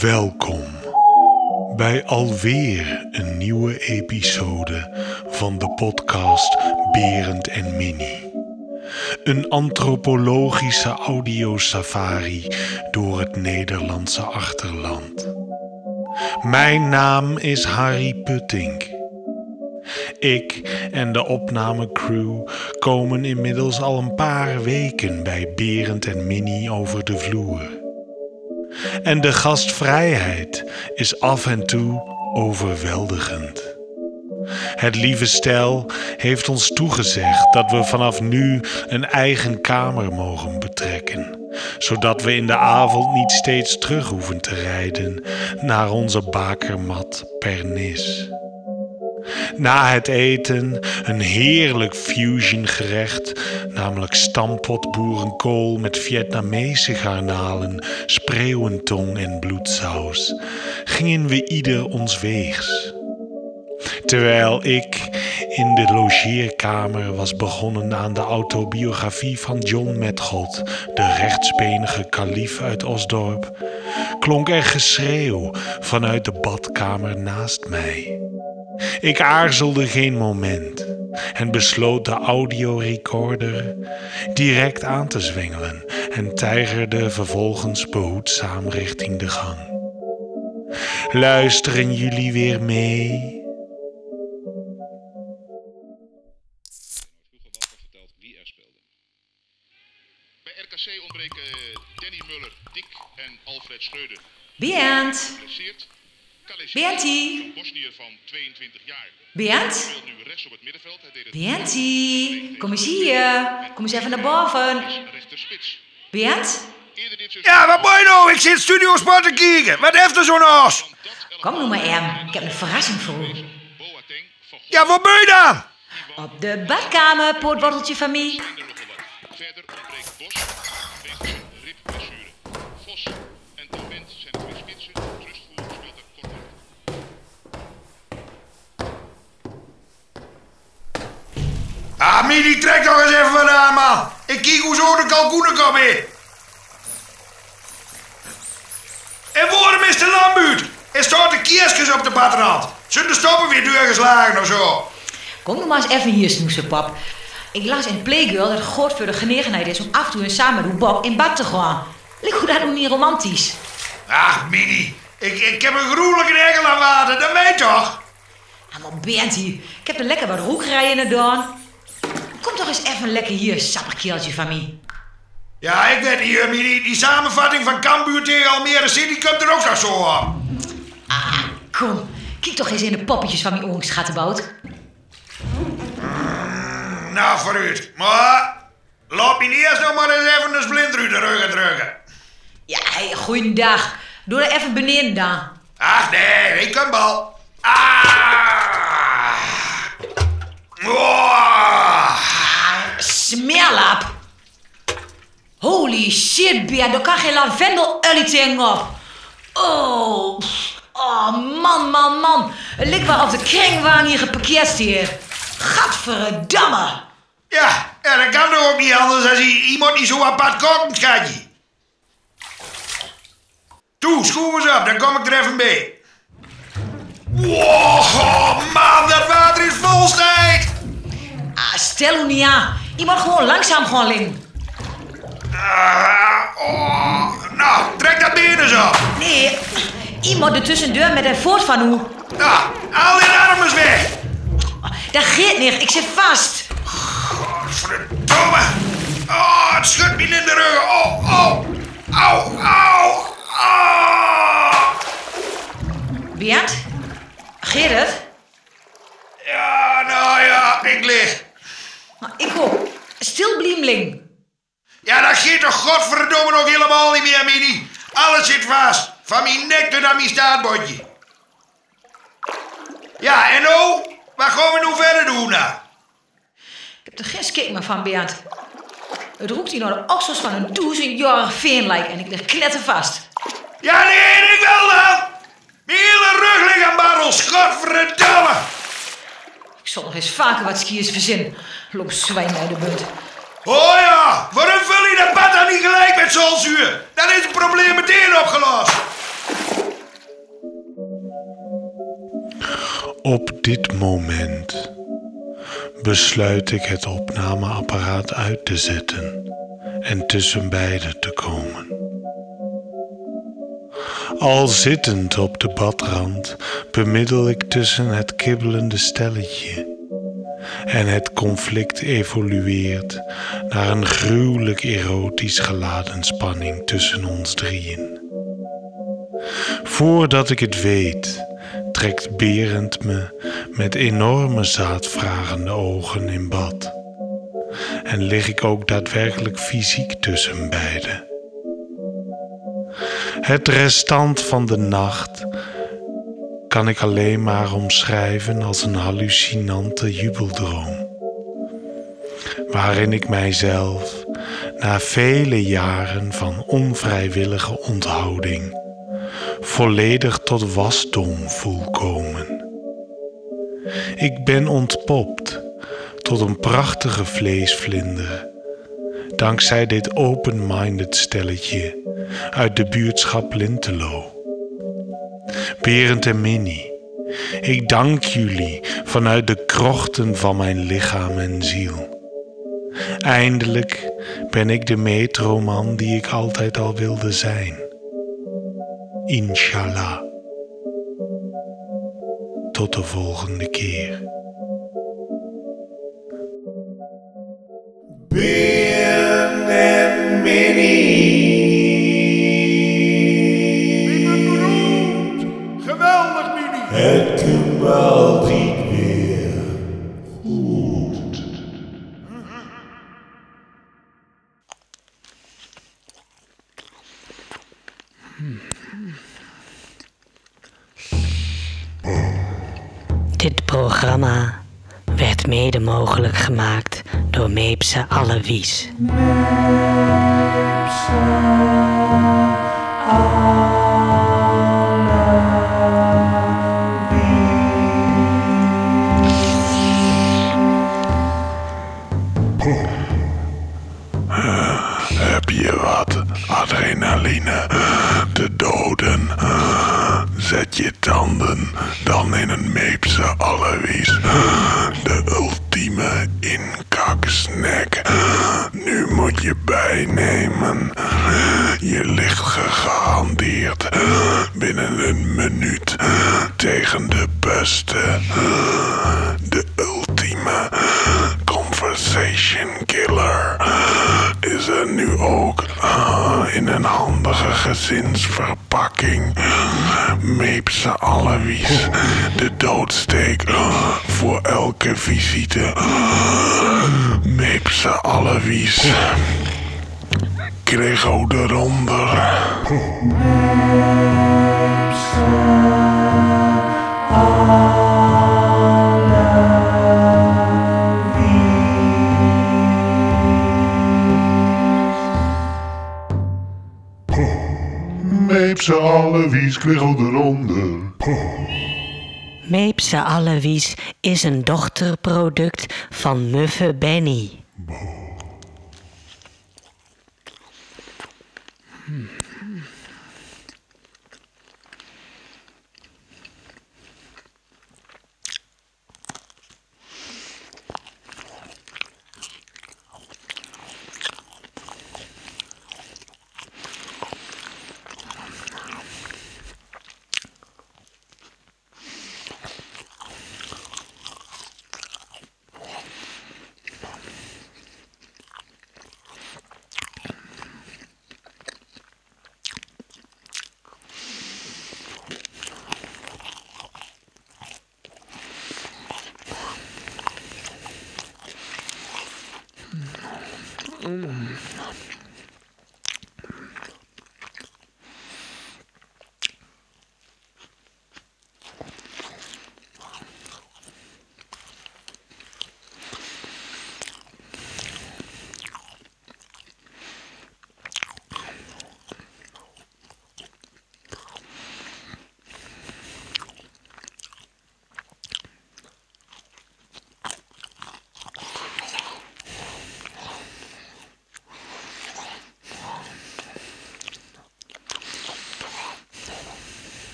Welkom bij alweer een nieuwe episode van de podcast Berend en Minnie. Een antropologische audiosafari door het Nederlandse achterland. Mijn naam is Harry Puttink. Ik en de opnamecrew komen inmiddels al een paar weken bij Berend en Minnie over de vloer. En de gastvrijheid is af en toe overweldigend. Het lieve stel heeft ons toegezegd dat we vanaf nu een eigen kamer mogen betrekken, zodat we in de avond niet steeds terug hoeven te rijden naar onze bakermat Pernis. Na het eten een heerlijk fusion gerecht, namelijk stampot boerenkool met Vietnamese garnalen, spreeuwentong en bloedsaus, gingen we ieder ons weegs. Terwijl ik in de logeerkamer was begonnen aan de autobiografie van John Metgold, de rechtsbenige kalief uit Osdorp, klonk er geschreeuw vanuit de badkamer naast mij. Ik aarzelde geen moment en besloot de audiorecorder direct aan te zwengelen en tijgerde vervolgens behoedzaam richting de gang. Luisteren jullie weer mee? En Alfred Schreuder. Kalesi, Bertie, Bosnier van 22 jaar. Bernd, Speelt nu rechts op het middenveld. Hij deed het Bertie, kom eens hier. Kom eens even naar boven. seizoen Ja, wat je nou? Ik zit Studio Sport te kijken. Wat heeft er zo'n as? kom nou maar aan. Ik heb een verrassing voor u. Ja, wat ben je dan? Op de badkamer, pootworteltje van er. Verder ontbreekt Bos, Ah, Mini, trek toch eens even wat aan, man. Ik kijk hoe zo de kalkoenen kom in. En waarom is de lambuut? Er staat de kiersjes op de badrand. Zijn de stoppen weer doorgeslagen of zo? Kom nou maar eens even hier snoesen, pap. Ik las in Playgirl dat het God voor de genegenheid is om af en toe samen met Bob in bad te gaan. Lijkt hoe dat nog niet romantisch? Ach, Mini. Ik, ik heb een gruwelijke regel aan water, dat weet toch? Ja, maar Bertie, ik heb er lekker wat roekrijen gedaan. Kom toch eens even lekker hier, sappig keeltje van mij. Ja, ik weet niet, Mini. Die samenvatting van Cambuur tegen Almere City komt er ook nog zo op. Ah, kom. Kijk toch eens in de poppetjes van mijn ogen, schattenbout. Nou, vooruit. Maar laat me niet eerst nog maar eens even een splinter uit de ruggen drukken. Ja, hey, goeiedag. Doe er even beneden dan. Ach nee, ik kan bal. Ah! Oh! Smeerlap. Holy shit, Beer. Er kan geen lavendel tegen op. Oh. Oh, man, man, man. Het lijkt wel of de kringwaan hier geparkeerd hier. Gadverdamme. Ja, ja, dat kan toch ook niet anders als iemand niet zo apart komt, schatje. Toe, schroef eens op, dan kom ik er even bij. Wow, man, dat water is volstijgt. Ah, stel u niet aan. Je moet gewoon langzaam gaan liggen. Ah, oh, nou, trek dat been eens op. Nee, iemand er tussendoor met een voort van u. Nou, haal je arm eens weg. Dat gaat niet, ik zit vast. Verdomme. Oh, het schudt me in de rug. Oh, oh. Au, au. Bernd? Gerrit? Ja, nou ja, ik lig. Nou, ik ook. Ja, dat geeft toch godverdomme nog helemaal niet meer, Mini. Alles zit vast. Van mijn nek tot aan mijn staartbordje. Ja, en nou? Wat gaan we nu verder doen, nou? Ik heb er geen schik meer van, Bernd. Het roept hier naar de oksels van een duizendjarig veenlijk en ik lig klettervast. Ja, nee, ik wel dan. Mijn hele rug Godverdomme! Ik zal nog eens vaker wat skiers verzinnen. Loop zwijn uit de buurt. Oh ja, waarom vul je dat bad dan niet gelijk met zolzuur? Dan is het probleem meteen opgelost. Op dit moment besluit ik het opnameapparaat uit te zetten en tussen beiden te komen. Al zittend op de badrand bemiddel ik tussen het kibbelende stelletje en het conflict evolueert naar een gruwelijk erotisch geladen spanning tussen ons drieën. Voordat ik het weet, trekt Berend me met enorme zaadvragende ogen in bad. En lig ik ook daadwerkelijk fysiek tussen beiden. Het restant van de nacht kan ik alleen maar omschrijven als een hallucinante jubeldroom. Waarin ik mijzelf na vele jaren van onvrijwillige onthouding volledig tot wasdom voel komen. Ik ben ontpopt tot een prachtige vleesvlinder, dankzij dit open-minded stelletje uit de buurtschap Lintelo. Berend en Minnie, ik dank jullie vanuit de krochten van mijn lichaam en ziel. Eindelijk ben ik de metroman die ik altijd al wilde zijn. Inshallah. Tot de volgende keer. Mogelijk gemaakt door Meepse Allewies. Zet je tanden dan in een Meepse Allewies. De ultieme inkaksnack. Nu moet je bijnemen. Je ligt gegarandeerd binnen een minuut tegen de beste. De ultieme conversation killer is er nu ook ah, in een handige gezinsverpakking. Meepse Allewies, de doodsteek voor elke visite. Meepse Allewies, kreeg ook eronder. Meepse Allewies, kreeg ook eronder. Meepse Allewies is een dochterproduct van Muffe Benny.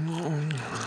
もう。